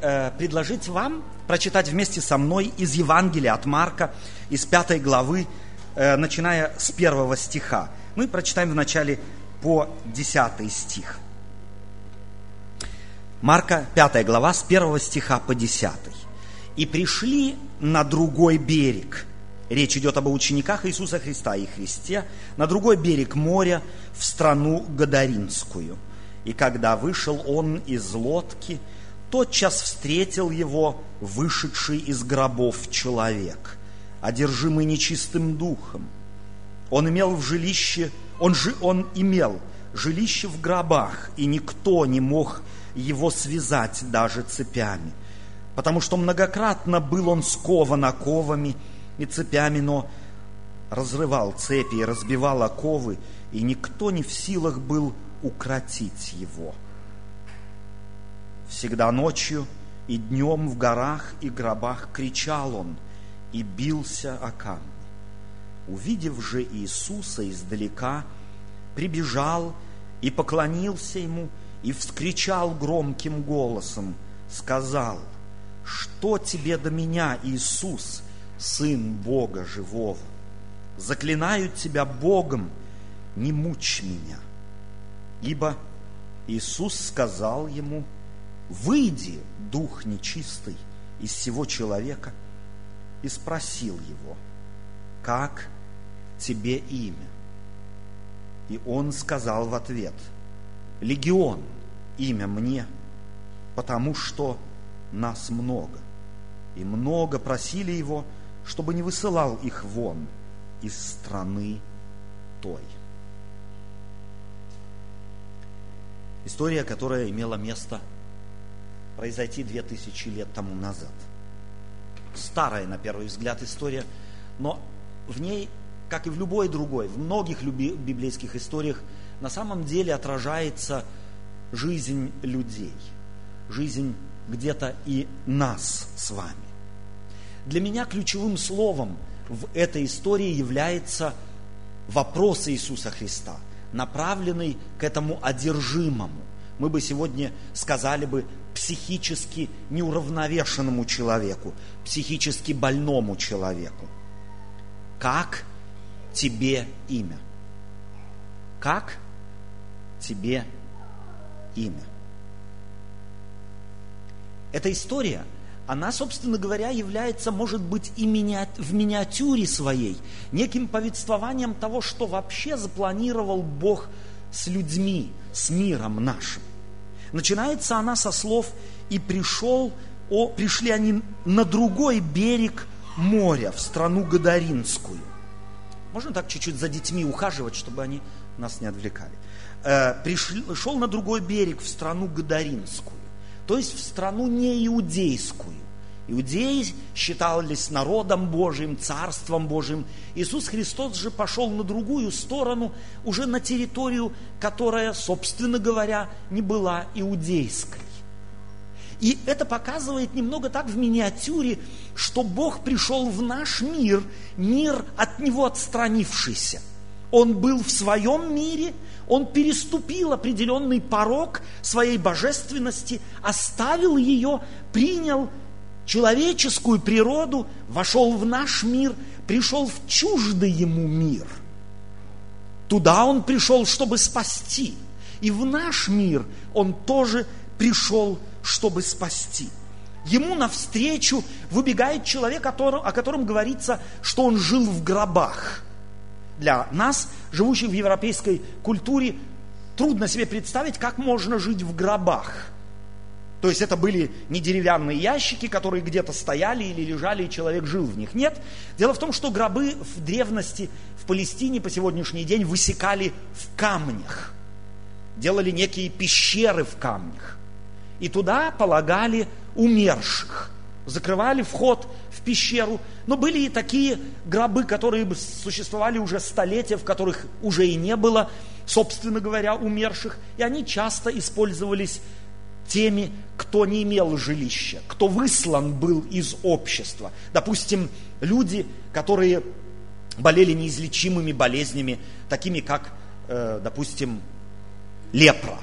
э, предложить вам прочитать вместе со мной из Евангелия от Марка, из пятой главы, э, начиная с первого стиха. Мы прочитаем вначале по десятый стих. Марка, пятая глава, с первого стиха по десятый. «И пришли на другой берег». Речь идет об учениках Иисуса Христа и Христе. На другой берег моря, в страну Гадаринскую. И когда вышел он из лодки – тотчас встретил его вышедший из гробов человек, одержимый нечистым духом. Он имел в жилище, он, же, он имел жилище в гробах, и никто не мог его связать даже цепями, потому что многократно был он скован оковами и цепями, но разрывал цепи и разбивал оковы, и никто не в силах был укротить его – Всегда ночью и днем в горах и гробах кричал он и бился о камни. Увидев же Иисуса издалека, прибежал и поклонился ему и вскричал громким голосом, сказал, «Что тебе до меня, Иисус, Сын Бога живого? Заклинаю тебя Богом, не мучь меня». Ибо Иисус сказал ему, выйди, дух нечистый, из всего человека, и спросил его, как тебе имя? И он сказал в ответ, легион, имя мне, потому что нас много. И много просили его, чтобы не высылал их вон из страны той. История, которая имела место произойти две тысячи лет тому назад. Старая, на первый взгляд, история, но в ней, как и в любой другой, в многих библейских историях, на самом деле отражается жизнь людей, жизнь где-то и нас с вами. Для меня ключевым словом в этой истории является вопрос Иисуса Христа, направленный к этому одержимому. Мы бы сегодня сказали бы психически неуравновешенному человеку, психически больному человеку. Как тебе имя? Как тебе имя? Эта история, она, собственно говоря, является, может быть, и в миниатюре своей, неким повествованием того, что вообще запланировал Бог с людьми, с миром нашим. Начинается она со слов «И пришел, о, пришли они на другой берег моря, в страну Гадаринскую». Можно так чуть-чуть за детьми ухаживать, чтобы они нас не отвлекали. Э, пришел на другой берег, в страну Гадаринскую, то есть в страну неиудейскую. Иудеи считались народом Божьим, царством Божьим. Иисус Христос же пошел на другую сторону, уже на территорию, которая, собственно говоря, не была иудейской. И это показывает немного так в миниатюре, что Бог пришел в наш мир, мир от Него отстранившийся. Он был в своем мире, он переступил определенный порог своей божественности, оставил ее, принял человеческую природу, вошел в наш мир, пришел в чуждый ему мир. Туда он пришел, чтобы спасти. И в наш мир он тоже пришел, чтобы спасти. Ему навстречу выбегает человек, о котором, говорится, что он жил в гробах. Для нас, живущих в европейской культуре, трудно себе представить, как можно жить в гробах – то есть это были не деревянные ящики, которые где-то стояли или лежали, и человек жил в них. Нет. Дело в том, что гробы в древности в Палестине по сегодняшний день высекали в камнях. Делали некие пещеры в камнях. И туда полагали умерших. Закрывали вход в пещеру. Но были и такие гробы, которые существовали уже столетия, в которых уже и не было, собственно говоря, умерших. И они часто использовались теми, кто не имел жилища, кто выслан был из общества. Допустим, люди, которые болели неизлечимыми болезнями, такими как, э, допустим, лепра.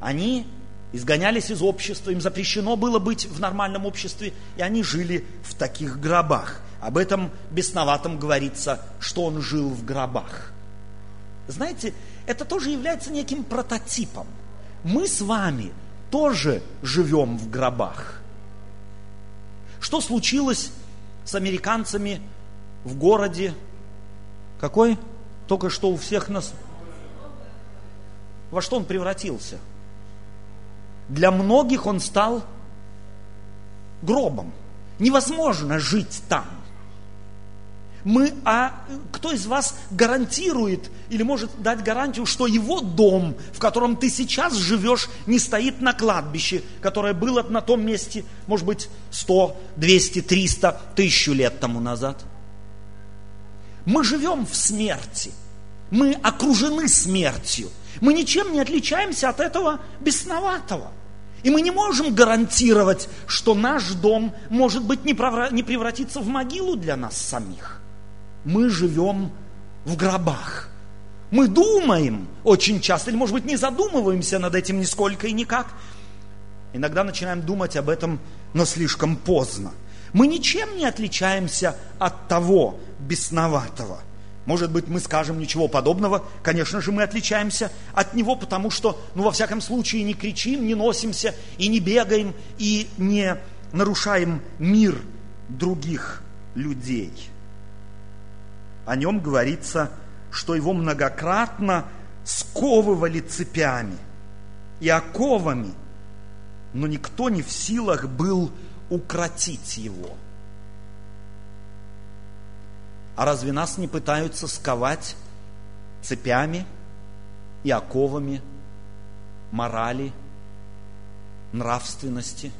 Они изгонялись из общества, им запрещено было быть в нормальном обществе, и они жили в таких гробах. Об этом бесноватом говорится, что он жил в гробах. Знаете, это тоже является неким прототипом. Мы с вами тоже живем в гробах. Что случилось с американцами в городе? Какой? Только что у всех нас... Во что он превратился? Для многих он стал гробом. Невозможно жить там. Мы, а кто из вас гарантирует или может дать гарантию, что его дом, в котором ты сейчас живешь, не стоит на кладбище, которое было на том месте, может быть, 100, 200, 300, тысячу лет тому назад? Мы живем в смерти. Мы окружены смертью. Мы ничем не отличаемся от этого бесноватого. И мы не можем гарантировать, что наш дом, может быть, не превратится в могилу для нас самих мы живем в гробах. Мы думаем очень часто, или, может быть, не задумываемся над этим нисколько и никак. Иногда начинаем думать об этом, но слишком поздно. Мы ничем не отличаемся от того бесноватого. Может быть, мы скажем ничего подобного. Конечно же, мы отличаемся от него, потому что, ну, во всяком случае, не кричим, не носимся и не бегаем, и не нарушаем мир других людей. О нем говорится, что его многократно сковывали цепями и оковами, но никто не в силах был укротить его. А разве нас не пытаются сковать цепями и оковами морали, нравственности,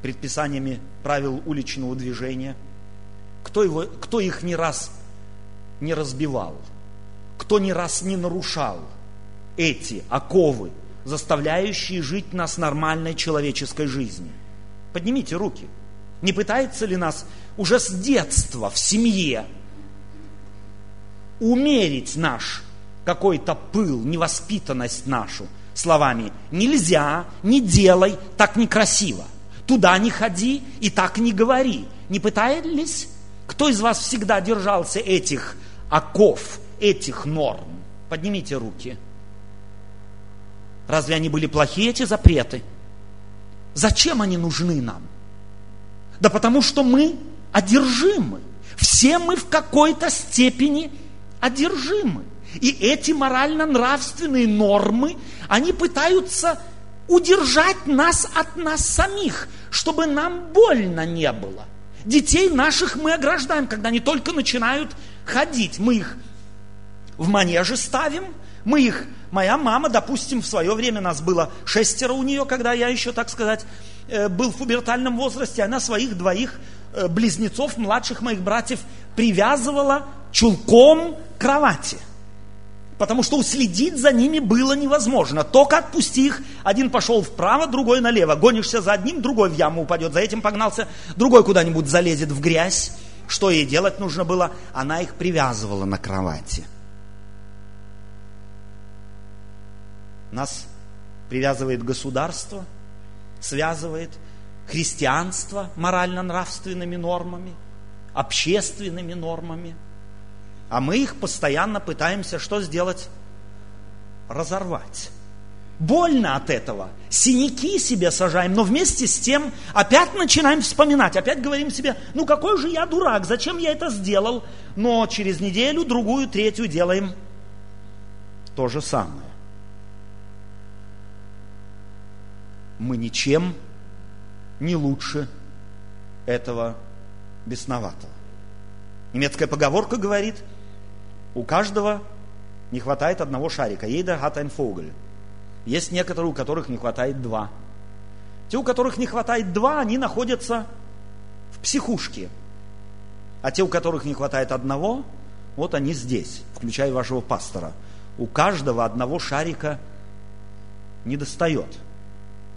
предписаниями правил уличного движения – кто, его, кто их не раз не разбивал? Кто не раз не нарушал эти оковы, заставляющие жить нас нормальной человеческой жизнью? Поднимите руки. Не пытается ли нас уже с детства в семье умерить наш какой-то пыл, невоспитанность нашу словами «нельзя, не делай, так некрасиво, туда не ходи и так не говори». Не пытались кто из вас всегда держался этих оков, этих норм? Поднимите руки. Разве они были плохие, эти запреты? Зачем они нужны нам? Да потому что мы одержимы. Все мы в какой-то степени одержимы. И эти морально-нравственные нормы, они пытаются удержать нас от нас самих, чтобы нам больно не было. Детей наших мы ограждаем, когда они только начинают ходить. Мы их в манеже ставим, мы их, моя мама, допустим, в свое время нас было шестеро у нее, когда я еще, так сказать, э, был в пубертальном возрасте, она своих двоих э, близнецов, младших моих братьев, привязывала чулком к кровати – потому что уследить за ними было невозможно. Только отпусти их, один пошел вправо, другой налево. Гонишься за одним, другой в яму упадет, за этим погнался, другой куда-нибудь залезет в грязь. Что ей делать нужно было? Она их привязывала на кровати. Нас привязывает государство, связывает христианство морально-нравственными нормами, общественными нормами – а мы их постоянно пытаемся что сделать? Разорвать. Больно от этого. Синяки себе сажаем, но вместе с тем опять начинаем вспоминать. Опять говорим себе, ну какой же я дурак, зачем я это сделал? Но через неделю, другую, третью делаем то же самое. Мы ничем не лучше этого бесноватого. Немецкая поговорка говорит – у каждого не хватает одного шарика. Hat ein Vogel. Есть некоторые, у которых не хватает два. Те, у которых не хватает два, они находятся в психушке. А те, у которых не хватает одного, вот они здесь, включая вашего пастора. У каждого одного шарика не достает.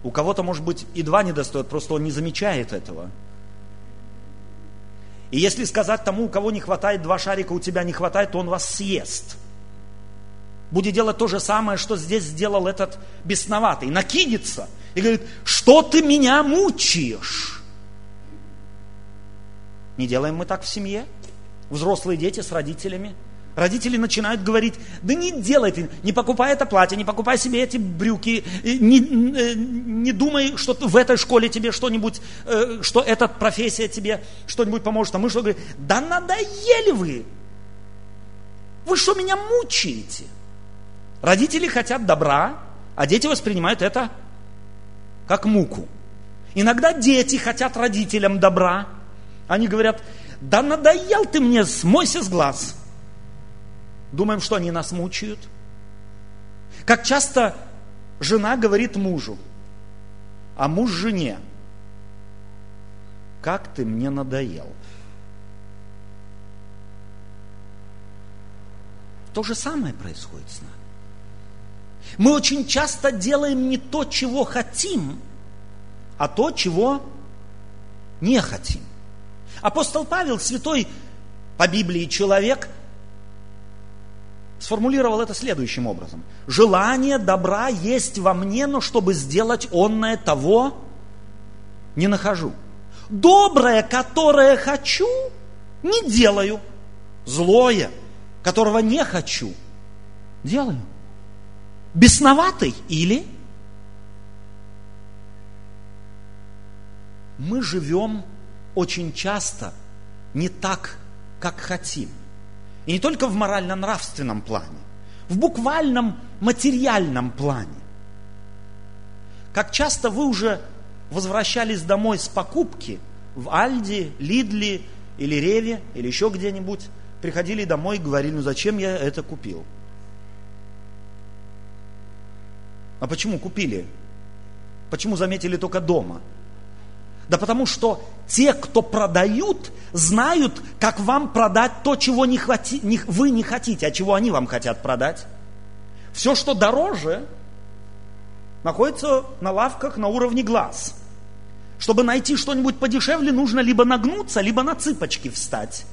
У кого-то, может быть, и два не достает, просто он не замечает этого. И если сказать тому, у кого не хватает два шарика, у тебя не хватает, то он вас съест. будет делать то же самое, что здесь сделал этот бесноватый. Накинется и говорит, что ты меня мучаешь? Не делаем мы так в семье? Взрослые дети с родителями. Родители начинают говорить, да не делай ты, не покупай это платье, не покупай себе эти брюки, не, э, не думай, что в этой школе тебе что-нибудь, э, что эта профессия тебе что-нибудь поможет. А мы что говорим, да надоели вы, вы что меня мучаете? Родители хотят добра, а дети воспринимают это как муку. Иногда дети хотят родителям добра. Они говорят, да надоел ты мне, смойся с глаз. Думаем, что они нас мучают. Как часто жена говорит мужу, а муж жене, как ты мне надоел. То же самое происходит с нами. Мы очень часто делаем не то, чего хотим, а то, чего не хотим. Апостол Павел, святой по Библии человек, сформулировал это следующим образом. Желание добра есть во мне, но чтобы сделать онное того не нахожу. Доброе, которое хочу, не делаю. Злое, которого не хочу, делаю бесноватый или мы живем очень часто не так, как хотим. И не только в морально-нравственном плане, в буквальном материальном плане. Как часто вы уже возвращались домой с покупки в Альде, Лидли или Реве, или еще где-нибудь, приходили домой и говорили, ну зачем я это купил? А почему купили? Почему заметили только дома? Да потому что те, кто продают, знают, как вам продать то, чего не хвати, не, вы не хотите, а чего они вам хотят продать. Все, что дороже, находится на лавках на уровне глаз. Чтобы найти что-нибудь подешевле, нужно либо нагнуться, либо на цыпочки встать.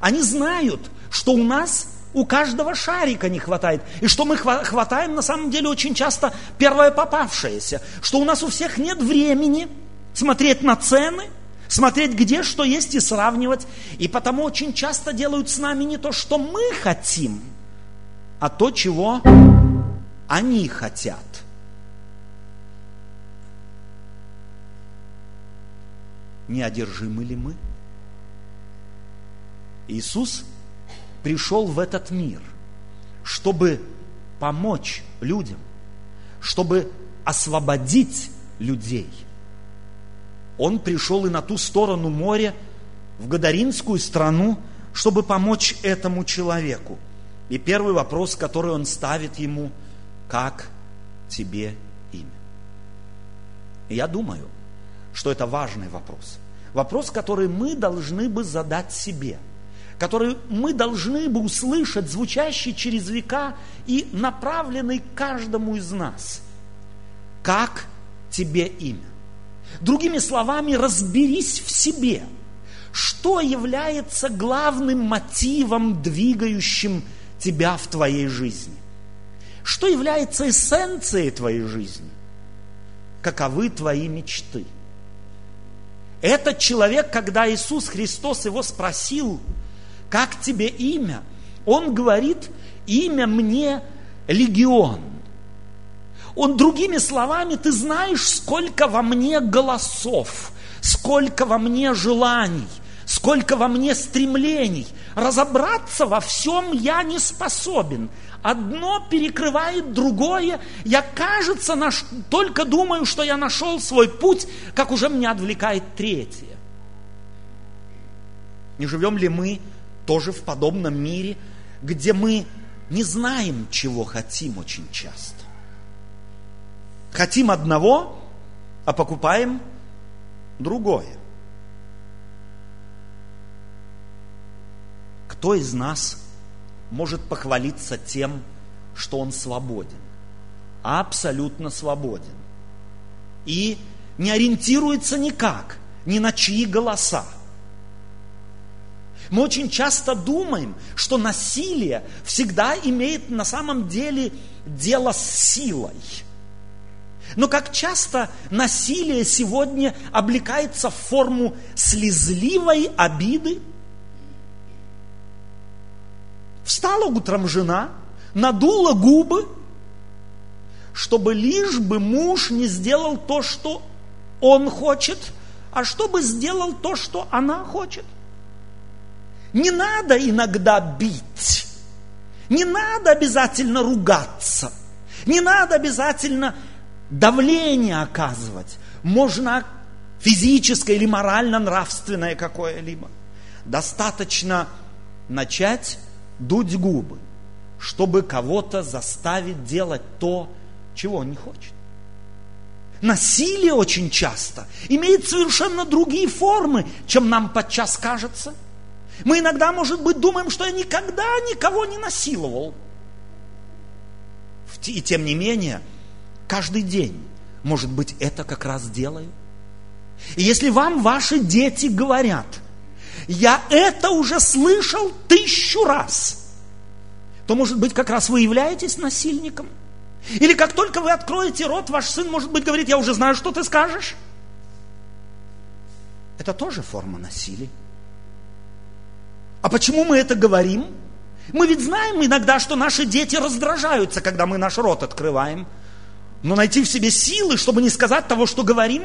Они знают, что у нас у каждого шарика не хватает. И что мы хватаем на самом деле очень часто первое попавшееся. Что у нас у всех нет времени смотреть на цены, смотреть где что есть и сравнивать. И потому очень часто делают с нами не то, что мы хотим, а то, чего они хотят. Не одержимы ли мы? Иисус пришел в этот мир, чтобы помочь людям, чтобы освободить людей. Он пришел и на ту сторону моря, в Гадаринскую страну, чтобы помочь этому человеку. И первый вопрос, который он ставит ему, как тебе имя? И я думаю, что это важный вопрос. Вопрос, который мы должны бы задать себе – который мы должны бы услышать, звучащий через века и направленный каждому из нас. Как тебе имя? Другими словами, разберись в себе, что является главным мотивом, двигающим тебя в твоей жизни. Что является эссенцией твоей жизни? Каковы твои мечты? Этот человек, когда Иисус Христос его спросил, как тебе имя? Он говорит, имя мне легион. Он другими словами, ты знаешь, сколько во мне голосов, сколько во мне желаний, сколько во мне стремлений. Разобраться во всем я не способен. Одно перекрывает другое. Я, кажется, наш... только думаю, что я нашел свой путь, как уже меня отвлекает третье. Не живем ли мы тоже в подобном мире, где мы не знаем, чего хотим очень часто. Хотим одного, а покупаем другое. Кто из нас может похвалиться тем, что он свободен? Абсолютно свободен. И не ориентируется никак, ни на чьи голоса Мы очень часто думаем, что насилие всегда имеет на самом деле дело с силой. Но как часто насилие сегодня облекается в форму слезливой обиды? Встала утром жена, надула губы, чтобы лишь бы муж не сделал то, что он хочет, а чтобы сделал то, что она хочет. Не надо иногда бить, не надо обязательно ругаться, не надо обязательно давление оказывать. Можно физическое или морально-нравственное какое-либо. Достаточно начать дуть губы, чтобы кого-то заставить делать то, чего он не хочет. Насилие очень часто имеет совершенно другие формы, чем нам подчас кажется. Мы иногда, может быть, думаем, что я никогда никого не насиловал. И тем не менее, каждый день, может быть, это как раз делаю. И если вам ваши дети говорят, я это уже слышал тысячу раз, то, может быть, как раз вы являетесь насильником – или как только вы откроете рот, ваш сын, может быть, говорит, я уже знаю, что ты скажешь. Это тоже форма насилия. А почему мы это говорим? Мы ведь знаем иногда, что наши дети раздражаются, когда мы наш рот открываем. Но найти в себе силы, чтобы не сказать того, что говорим,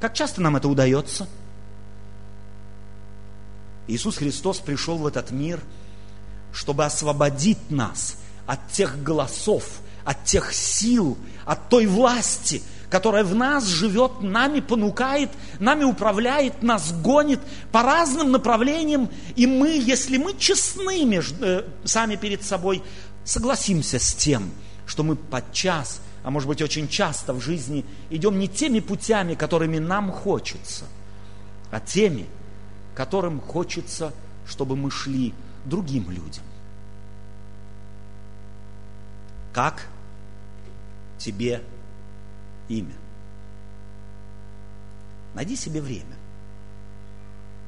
как часто нам это удается? Иисус Христос пришел в этот мир, чтобы освободить нас от тех голосов, от тех сил, от той власти, которая в нас живет, нами понукает, нами управляет, нас гонит по разным направлениям. И мы, если мы честны между, э, сами перед собой, согласимся с тем, что мы подчас, а может быть очень часто в жизни идем не теми путями, которыми нам хочется, а теми, которым хочется, чтобы мы шли другим людям. Как тебе имя. Найди себе время.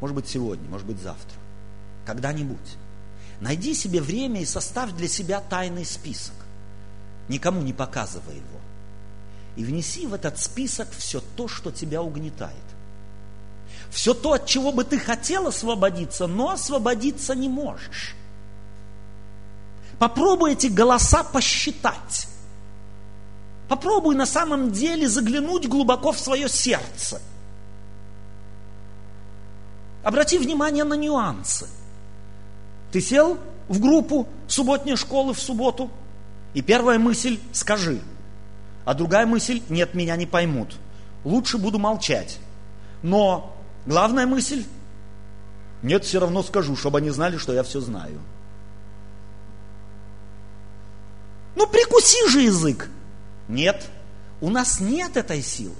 Может быть, сегодня, может быть, завтра. Когда-нибудь. Найди себе время и составь для себя тайный список. Никому не показывай его. И внеси в этот список все то, что тебя угнетает. Все то, от чего бы ты хотел освободиться, но освободиться не можешь. Попробуй эти голоса посчитать. Попробуй на самом деле заглянуть глубоко в свое сердце. Обрати внимание на нюансы. Ты сел в группу субботней школы в субботу, и первая мысль – скажи. А другая мысль – нет, меня не поймут. Лучше буду молчать. Но главная мысль – нет, все равно скажу, чтобы они знали, что я все знаю. Ну, прикуси же язык. Нет, у нас нет этой силы.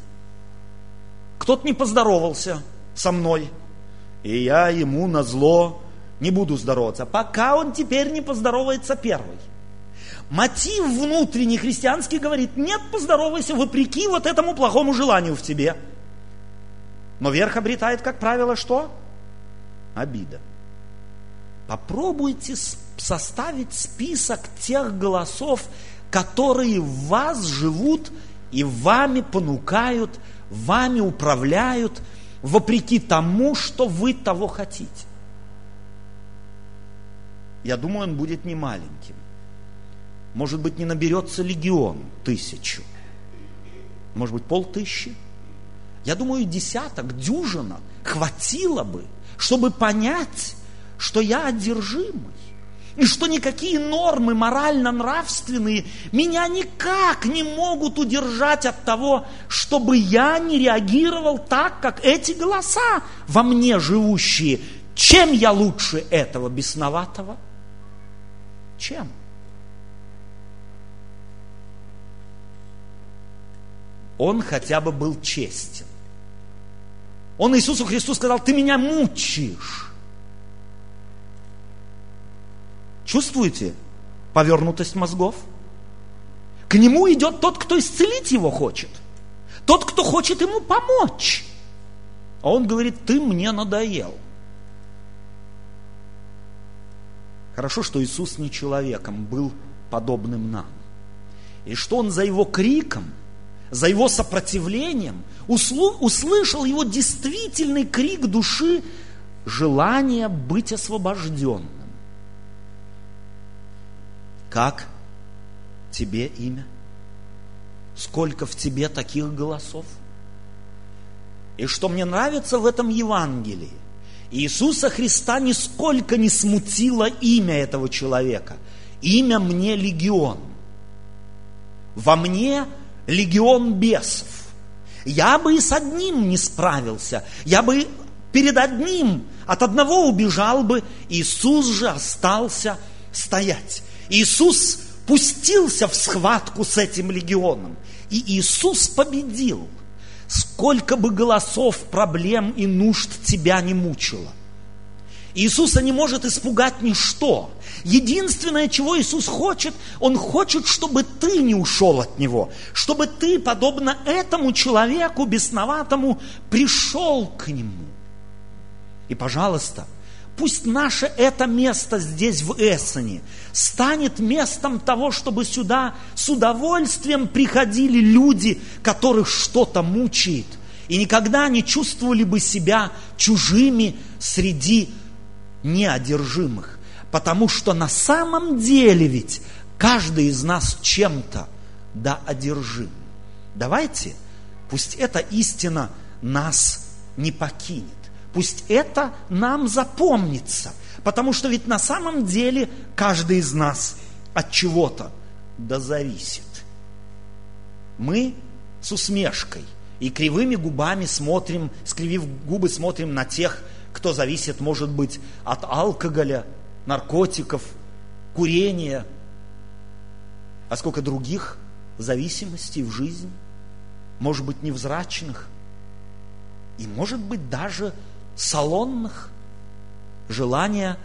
Кто-то не поздоровался со мной, и я ему на зло не буду здороваться, пока он теперь не поздоровается первый. Мотив внутренний христианский говорит, нет, поздоровайся вопреки вот этому плохому желанию в тебе. Но верх обретает, как правило, что? Обида. Попробуйте составить список тех голосов, которые в вас живут и вами понукают, вами управляют, вопреки тому, что вы того хотите. Я думаю, он будет не маленьким. Может быть, не наберется легион тысячу. Может быть, полтыщи. Я думаю, десяток, дюжина хватило бы, чтобы понять, что я одержимый и что никакие нормы морально-нравственные меня никак не могут удержать от того, чтобы я не реагировал так, как эти голоса во мне живущие. Чем я лучше этого бесноватого? Чем? Он хотя бы был честен. Он Иисусу Христу сказал, ты меня мучаешь. Чувствуете повернутость мозгов? К нему идет тот, кто исцелить его хочет. Тот, кто хочет ему помочь. А он говорит, ты мне надоел. Хорошо, что Иисус не человеком, был подобным нам. И что Он за его криком, за его сопротивлением услышал его действительный крик души желание быть освобожденным. Как тебе имя? Сколько в тебе таких голосов? И что мне нравится в этом Евангелии, Иисуса Христа нисколько не смутило имя этого человека. Имя мне легион. Во мне легион бесов. Я бы и с одним не справился. Я бы перед одним, от одного убежал бы. Иисус же остался стоять. Иисус пустился в схватку с этим легионом. И Иисус победил. Сколько бы голосов, проблем и нужд тебя не мучило. Иисуса не может испугать ничто. Единственное, чего Иисус хочет, Он хочет, чтобы ты не ушел от Него, чтобы ты, подобно этому человеку бесноватому, пришел к Нему. И, пожалуйста, Пусть наше это место здесь, в Эссене, станет местом того, чтобы сюда с удовольствием приходили люди, которых что-то мучает, и никогда не чувствовали бы себя чужими среди неодержимых. Потому что на самом деле ведь каждый из нас чем-то да одержим. Давайте, пусть эта истина нас не покинет. Пусть это нам запомнится, потому что ведь на самом деле каждый из нас от чего-то да зависит. Мы с усмешкой и кривыми губами смотрим, скривив губы, смотрим на тех, кто зависит, может быть, от алкоголя, наркотиков, курения, а сколько других зависимостей в жизни, может быть, невзрачных, и, может быть, даже салонных, желание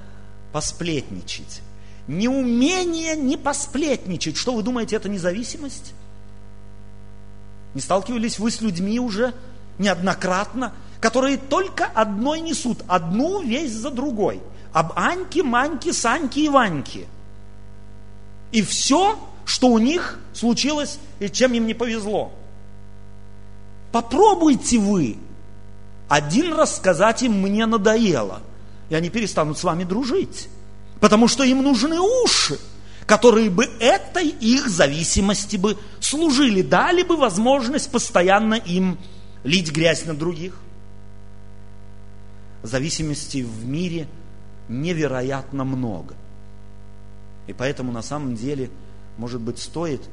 посплетничать. Неумение не посплетничать. Что вы думаете, это независимость? Не сталкивались вы с людьми уже неоднократно, которые только одной несут, одну весть за другой. Об Аньке, Маньке, Саньке и Ваньке. И все, что у них случилось и чем им не повезло. Попробуйте вы один раз сказать им «мне надоело», и они перестанут с вами дружить. Потому что им нужны уши, которые бы этой их зависимости бы служили, дали бы возможность постоянно им лить грязь на других. Зависимостей в мире невероятно много. И поэтому на самом деле, может быть, стоит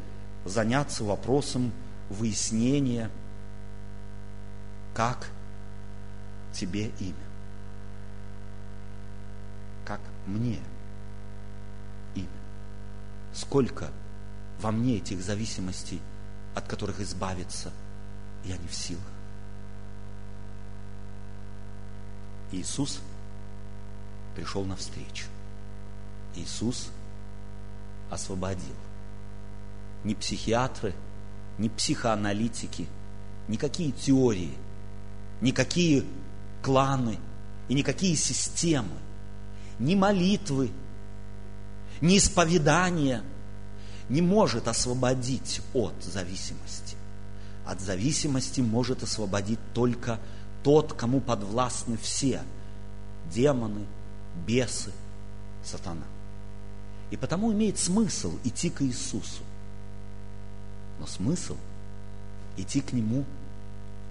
заняться вопросом выяснения, как тебе имя. Как мне имя. Сколько во мне этих зависимостей, от которых избавиться я не в силах. Иисус пришел навстречу. Иисус освободил. Ни психиатры, ни психоаналитики, никакие теории, никакие кланы и никакие системы, ни молитвы, ни исповедания не может освободить от зависимости. От зависимости может освободить только тот, кому подвластны все демоны, бесы, сатана. И потому имеет смысл идти к Иисусу. Но смысл идти к Нему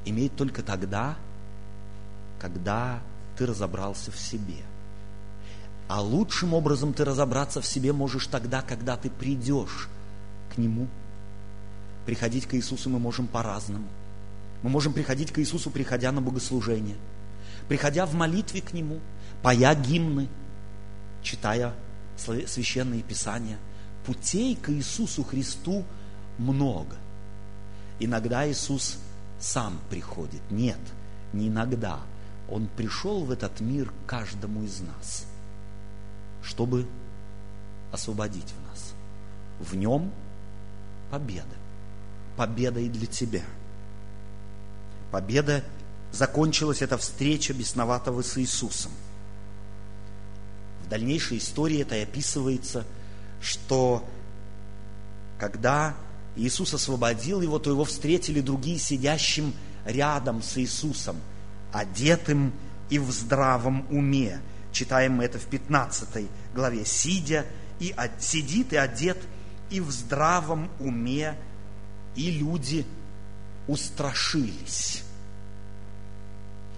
имеет только тогда, когда ты разобрался в себе. А лучшим образом ты разобраться в себе можешь тогда, когда ты придешь к Нему. Приходить к Иисусу мы можем по-разному. Мы можем приходить к Иисусу, приходя на богослужение, приходя в молитве к Нему, поя гимны, читая священные писания. Путей к Иисусу Христу много. Иногда Иисус сам приходит. Нет, не иногда, он пришел в этот мир каждому из нас, чтобы освободить в нас. В нем победа. Победа и для тебя. Победа закончилась эта встреча бесноватого с Иисусом. в дальнейшей истории это и описывается, что когда Иисус освободил его, то его встретили другие сидящим рядом с Иисусом, одетым и в здравом уме. Читаем мы это в 15 главе. Сидя и сидит и одет и в здравом уме, и люди устрашились.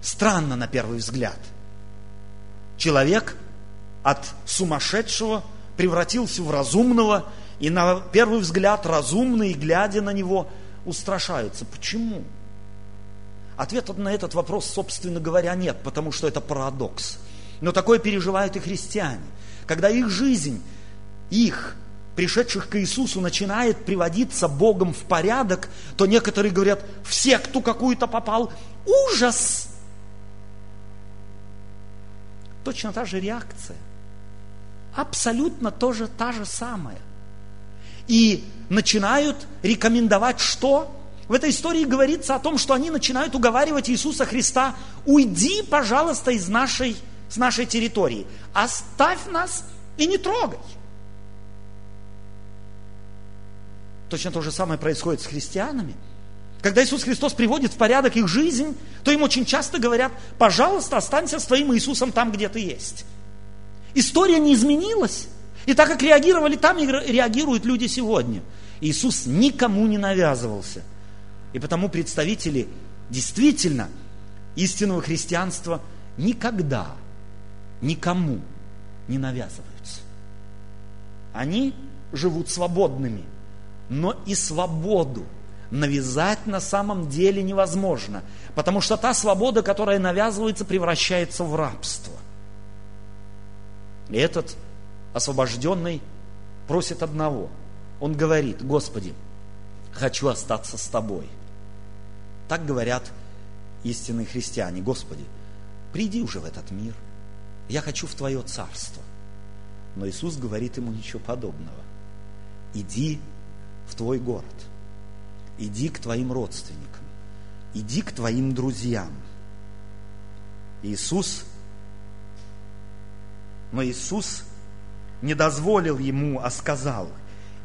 Странно на первый взгляд. Человек от сумасшедшего превратился в разумного, и на первый взгляд разумный, глядя на него, устрашаются. Почему? Ответа на этот вопрос, собственно говоря, нет, потому что это парадокс. Но такое переживают и христиане. Когда их жизнь, их, пришедших к Иисусу, начинает приводиться Богом в порядок, то некоторые говорят, в секту какую-то попал, ужас! Точно та же реакция. Абсолютно тоже та же самая. И начинают рекомендовать что? В этой истории говорится о том, что они начинают уговаривать Иисуса Христа, уйди, пожалуйста, из нашей, с нашей территории, оставь нас и не трогай. Точно то же самое происходит с христианами. Когда Иисус Христос приводит в порядок их жизнь, то им очень часто говорят, пожалуйста, останься с твоим Иисусом там, где ты есть. История не изменилась. И так как реагировали там, реагируют люди сегодня. Иисус никому не навязывался – и потому представители действительно истинного христианства никогда никому не навязываются. Они живут свободными, но и свободу навязать на самом деле невозможно, потому что та свобода, которая навязывается, превращается в рабство. И этот освобожденный просит одного. Он говорит, Господи, хочу остаться с Тобой. Так говорят истинные христиане. Господи, приди уже в этот мир. Я хочу в Твое царство. Но Иисус говорит ему ничего подобного. Иди в Твой город. Иди к Твоим родственникам. Иди к Твоим друзьям. Иисус, но Иисус не дозволил ему, а сказал,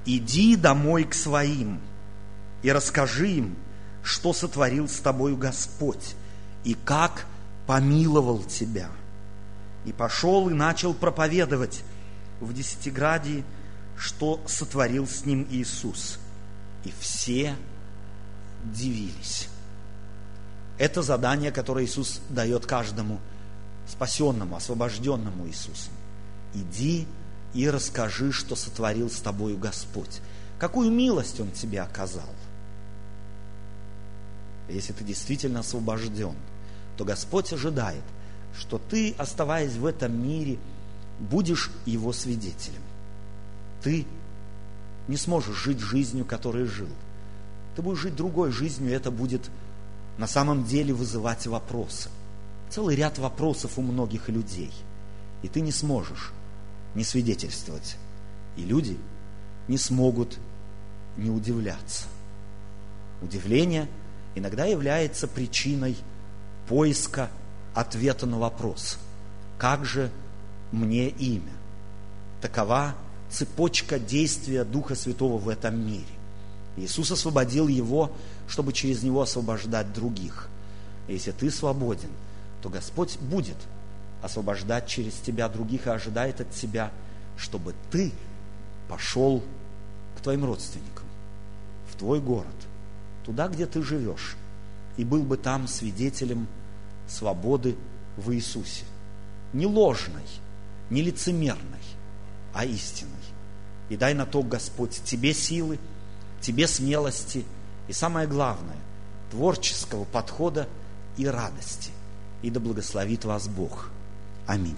иди домой к своим и расскажи им, что сотворил с тобою Господь и как помиловал тебя. И пошел и начал проповедовать в Десятиградии, что сотворил с ним Иисус. И все дивились. Это задание, которое Иисус дает каждому спасенному, освобожденному Иисусом. Иди и расскажи, что сотворил с тобою Господь. Какую милость Он тебе оказал – если ты действительно освобожден, то Господь ожидает, что ты, оставаясь в этом мире, будешь его свидетелем. Ты не сможешь жить жизнью, которой жил. Ты будешь жить другой жизнью, и это будет на самом деле вызывать вопросы. Целый ряд вопросов у многих людей. И ты не сможешь не свидетельствовать. И люди не смогут не удивляться. Удивление – иногда является причиной поиска ответа на вопрос, как же мне имя? Такова цепочка действия Духа Святого в этом мире. Иисус освободил его, чтобы через него освобождать других. если ты свободен, то Господь будет освобождать через тебя других и ожидает от тебя, чтобы ты пошел к твоим родственникам, в твой город – туда, где ты живешь, и был бы там свидетелем свободы в Иисусе. Не ложной, не лицемерной, а истинной. И дай на то, Господь, тебе силы, тебе смелости и самое главное, творческого подхода и радости. И да благословит вас Бог. Аминь.